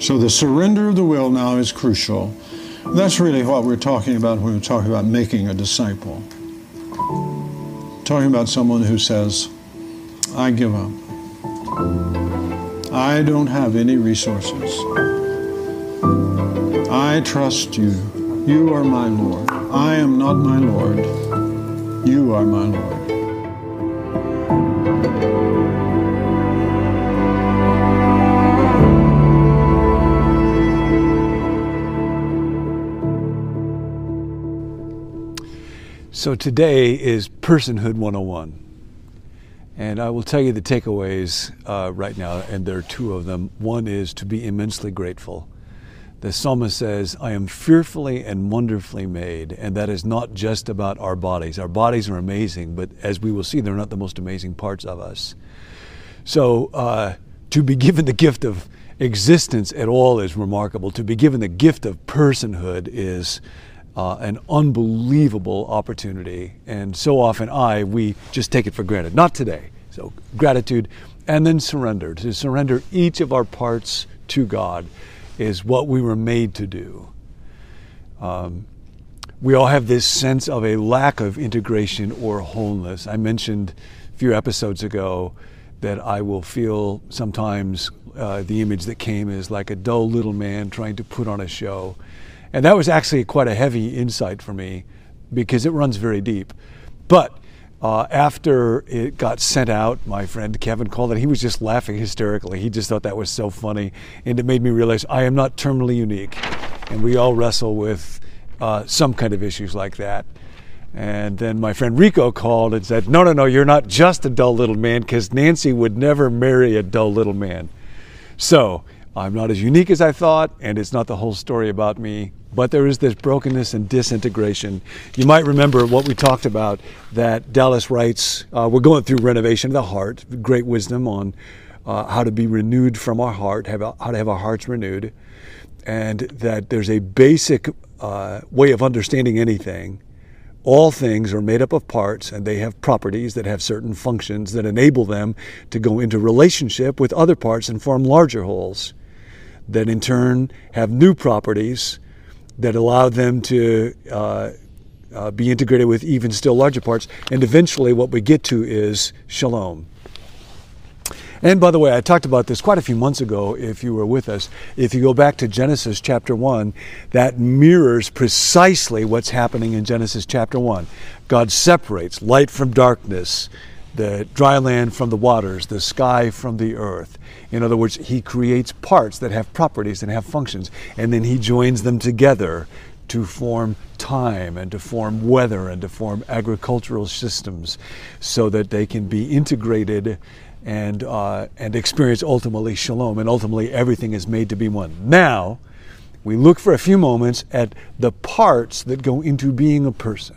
So the surrender of the will now is crucial. That's really what we're talking about when we're talking about making a disciple. Talking about someone who says, I give up. I don't have any resources. I trust you. You are my Lord. I am not my Lord. You are my Lord. So today is Personhood 101. And I will tell you the takeaways uh, right now, and there are two of them. One is to be immensely grateful. The psalmist says, I am fearfully and wonderfully made. And that is not just about our bodies. Our bodies are amazing, but as we will see, they're not the most amazing parts of us. So uh, to be given the gift of existence at all is remarkable. To be given the gift of personhood is uh, an unbelievable opportunity. And so often, I, we just take it for granted. Not today. So, gratitude and then surrender. To surrender each of our parts to God is what we were made to do. Um, we all have this sense of a lack of integration or wholeness. I mentioned a few episodes ago that I will feel sometimes uh, the image that came is like a dull little man trying to put on a show. And that was actually quite a heavy insight for me because it runs very deep. But uh, after it got sent out, my friend Kevin called it. He was just laughing hysterically. He just thought that was so funny. And it made me realize I am not terminally unique. And we all wrestle with uh, some kind of issues like that. And then my friend Rico called and said, No, no, no, you're not just a dull little man because Nancy would never marry a dull little man. So I'm not as unique as I thought, and it's not the whole story about me, but there is this brokenness and disintegration. You might remember what we talked about that Dallas writes, uh, we're going through renovation of the heart, great wisdom on uh, how to be renewed from our heart, have, how to have our hearts renewed, and that there's a basic uh, way of understanding anything. All things are made up of parts and they have properties that have certain functions that enable them to go into relationship with other parts and form larger wholes that in turn have new properties that allow them to uh, uh, be integrated with even still larger parts. And eventually, what we get to is shalom. And by the way, I talked about this quite a few months ago if you were with us. If you go back to Genesis chapter 1, that mirrors precisely what's happening in Genesis chapter 1. God separates light from darkness, the dry land from the waters, the sky from the earth. In other words, he creates parts that have properties and have functions, and then he joins them together to form time and to form weather and to form agricultural systems so that they can be integrated and, uh, and experience ultimately shalom. And ultimately, everything is made to be one. Now, we look for a few moments at the parts that go into being a person.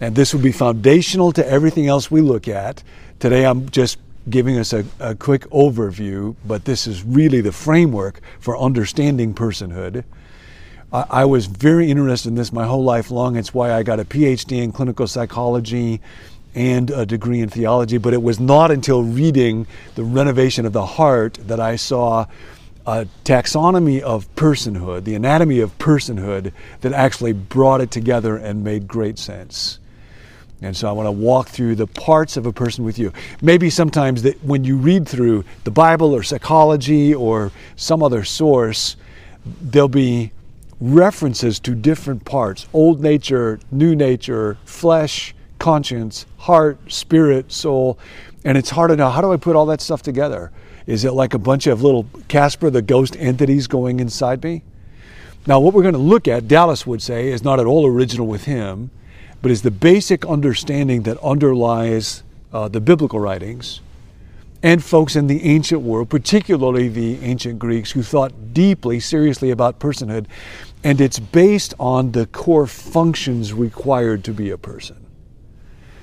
And this will be foundational to everything else we look at. Today, I'm just giving us a, a quick overview, but this is really the framework for understanding personhood. I, I was very interested in this my whole life long. It's why I got a PhD in clinical psychology and a degree in theology, but it was not until reading The Renovation of the Heart that I saw a taxonomy of personhood, the anatomy of personhood, that actually brought it together and made great sense. And so I want to walk through the parts of a person with you. Maybe sometimes that when you read through the Bible or psychology or some other source, there'll be references to different parts old nature, new nature, flesh, conscience, heart, spirit, soul. And it's hard to know how do I put all that stuff together? Is it like a bunch of little Casper the ghost entities going inside me? Now, what we're going to look at, Dallas would say, is not at all original with him but is the basic understanding that underlies uh, the biblical writings and folks in the ancient world, particularly the ancient Greeks, who thought deeply, seriously about personhood. And it's based on the core functions required to be a person.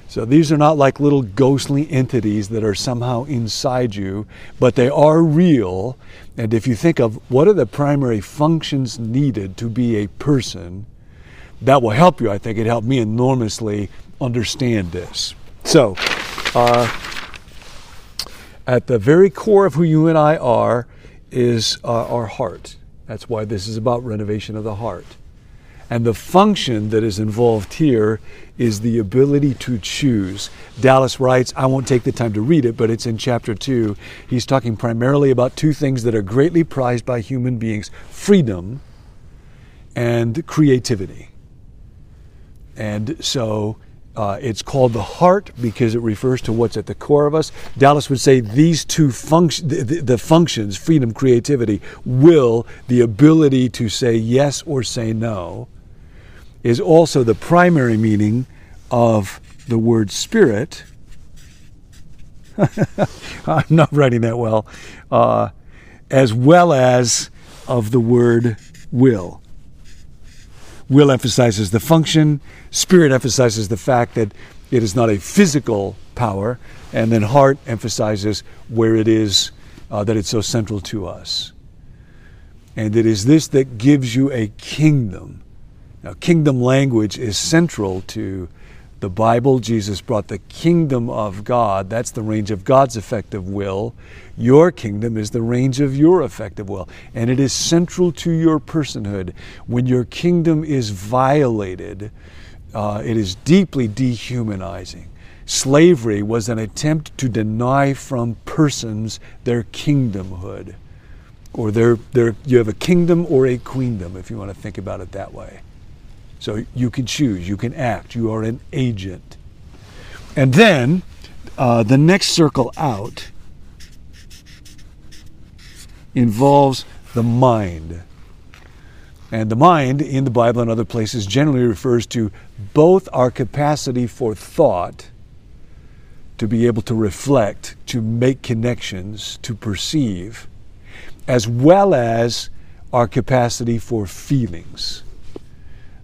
So these are not like little ghostly entities that are somehow inside you, but they are real. And if you think of what are the primary functions needed to be a person, that will help you. I think it helped me enormously understand this. So, uh, at the very core of who you and I are is uh, our heart. That's why this is about renovation of the heart. And the function that is involved here is the ability to choose. Dallas writes, I won't take the time to read it, but it's in chapter 2. He's talking primarily about two things that are greatly prized by human beings freedom and creativity. And so uh, it's called the heart because it refers to what's at the core of us. Dallas would say these two functions, the, the, functions, freedom, creativity, will, the ability to say yes or say no, is also the primary meaning of the word spirit. I'm not writing that well, uh, as well as of the word will. Will emphasizes the function, spirit emphasizes the fact that it is not a physical power, and then heart emphasizes where it is uh, that it's so central to us. And it is this that gives you a kingdom. Now, kingdom language is central to the Bible. Jesus brought the kingdom of God. That's the range of God's effective will. Your kingdom is the range of your effective will, and it is central to your personhood. When your kingdom is violated, uh, it is deeply dehumanizing. Slavery was an attempt to deny from persons their kingdomhood, or their, their, you have a kingdom or a queendom, if you want to think about it that way. So you can choose, you can act, you are an agent. And then uh, the next circle out involves the mind. And the mind in the Bible and other places generally refers to both our capacity for thought, to be able to reflect, to make connections, to perceive, as well as our capacity for feelings.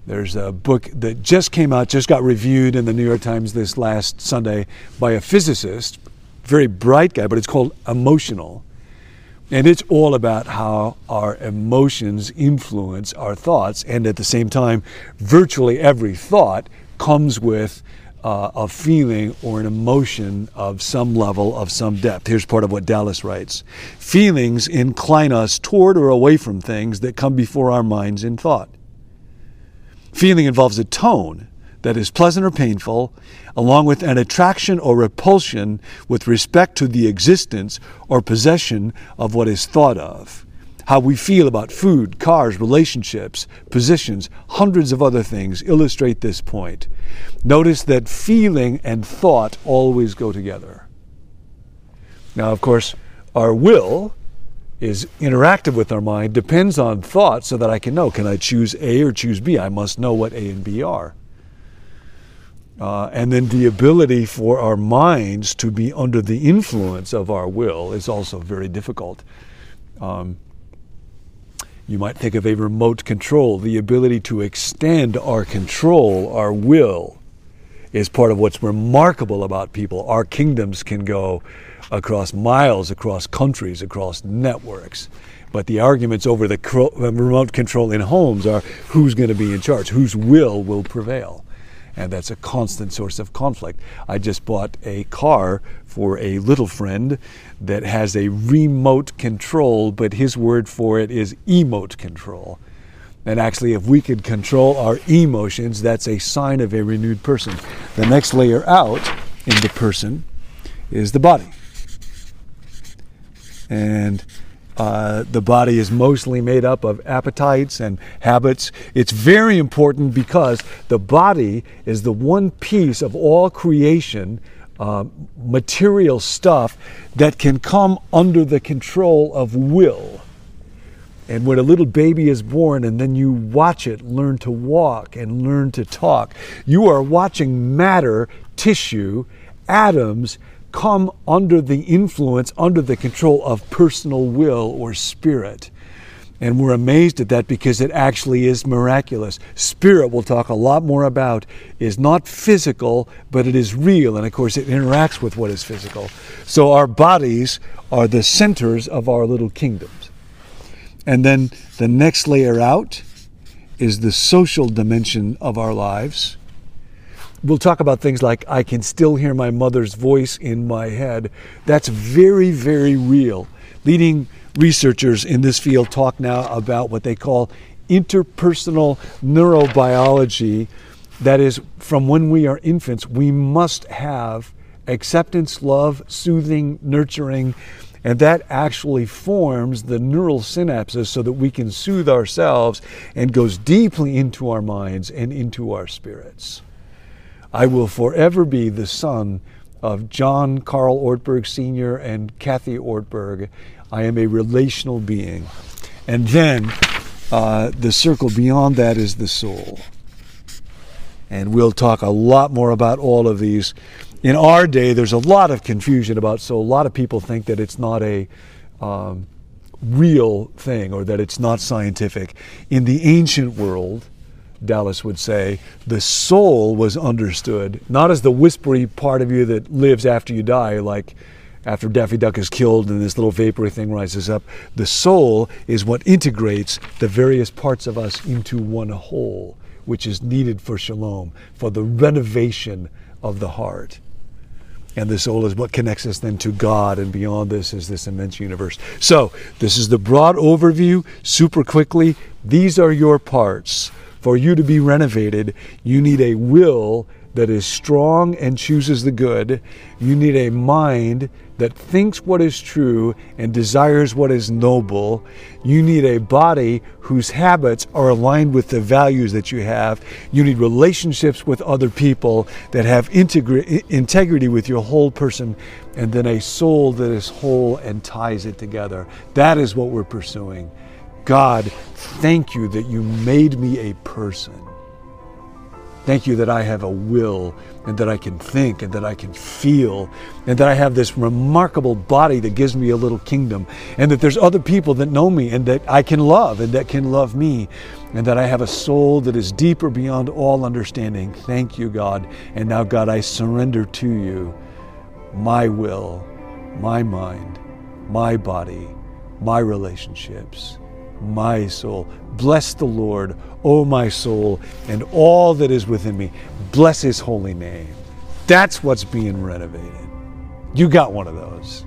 There's a book that just came out, just got reviewed in the New York Times this last Sunday by a physicist, very bright guy, but it's called Emotional. And it's all about how our emotions influence our thoughts. And at the same time, virtually every thought comes with uh, a feeling or an emotion of some level, of some depth. Here's part of what Dallas writes Feelings incline us toward or away from things that come before our minds in thought. Feeling involves a tone that is pleasant or painful, along with an attraction or repulsion with respect to the existence or possession of what is thought of. How we feel about food, cars, relationships, positions, hundreds of other things illustrate this point. Notice that feeling and thought always go together. Now, of course, our will is interactive with our mind depends on thought so that I can know can I choose A or choose B? I must know what A and B are. Uh, and then the ability for our minds to be under the influence of our will is also very difficult. Um, you might think of a remote control. The ability to extend our control, our will, is part of what's remarkable about people. Our kingdoms can go across miles, across countries, across networks. But the arguments over the uh, remote control in homes are who's going to be in charge, whose will will prevail and that's a constant source of conflict. I just bought a car for a little friend that has a remote control, but his word for it is emote control. And actually, if we could control our emotions, that's a sign of a renewed person. The next layer out in the person is the body. And uh, the body is mostly made up of appetites and habits. It's very important because the body is the one piece of all creation, uh, material stuff, that can come under the control of will. And when a little baby is born and then you watch it learn to walk and learn to talk, you are watching matter, tissue, atoms come under the influence, under the control of personal will or spirit. And we're amazed at that because it actually is miraculous. Spirit, we'll talk a lot more about, is not physical, but it is real. And of course, it interacts with what is physical. So our bodies are the centers of our little kingdoms. And then the next layer out is the social dimension of our lives we'll talk about things like I can still hear my mother's voice in my head. That's very, very real. leading researchers in this field talk now about what they call interpersonal neurobiology. That is, from when we are infants, we must have acceptance, love, soothing, nurturing, and that actually forms the neural synapses so that we can soothe ourselves and goes deeply into our minds and into our spirits. I will forever be the son of John Carl Ortberg Sr. and Kathy Ortberg. I am a relational being. And then uh, the circle beyond that is the soul. And we'll talk a lot more about all of these. In our day, there's a lot of confusion about so A lot of people think that it's not a um, real thing or that it's not scientific. In the ancient world, Dallas would say, the soul was understood not as the whispery part of you that lives after you die, like after Daffy Duck is killed and this little vapory thing rises up. The soul is what integrates the various parts of us into one whole, which is needed for shalom, for the renovation of the heart. And the soul is what connects us then to God, and beyond this is this immense universe. So, this is the broad overview, super quickly. These are your parts. For you to be renovated, you need a will that is strong and chooses the good. You need a mind that thinks what is true and desires what is noble. You need a body whose habits are aligned with the values that you have. You need relationships with other people that have integri- integrity with your whole person, and then a soul that is whole and ties it together. That is what we're pursuing. God, thank you that you made me a person. Thank you that I have a will and that I can think and that I can feel and that I have this remarkable body that gives me a little kingdom and that there's other people that know me and that I can love and that can love me and that I have a soul that is deeper beyond all understanding. Thank you, God. And now, God, I surrender to you my will, my mind, my body, my relationships my soul. Bless the Lord, O my soul, and all that is within me. Bless his holy name. That's what's being renovated. You got one of those.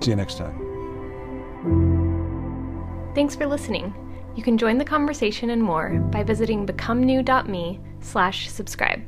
See you next time. Thanks for listening. You can join the conversation and more by visiting becomenew.me slash subscribe.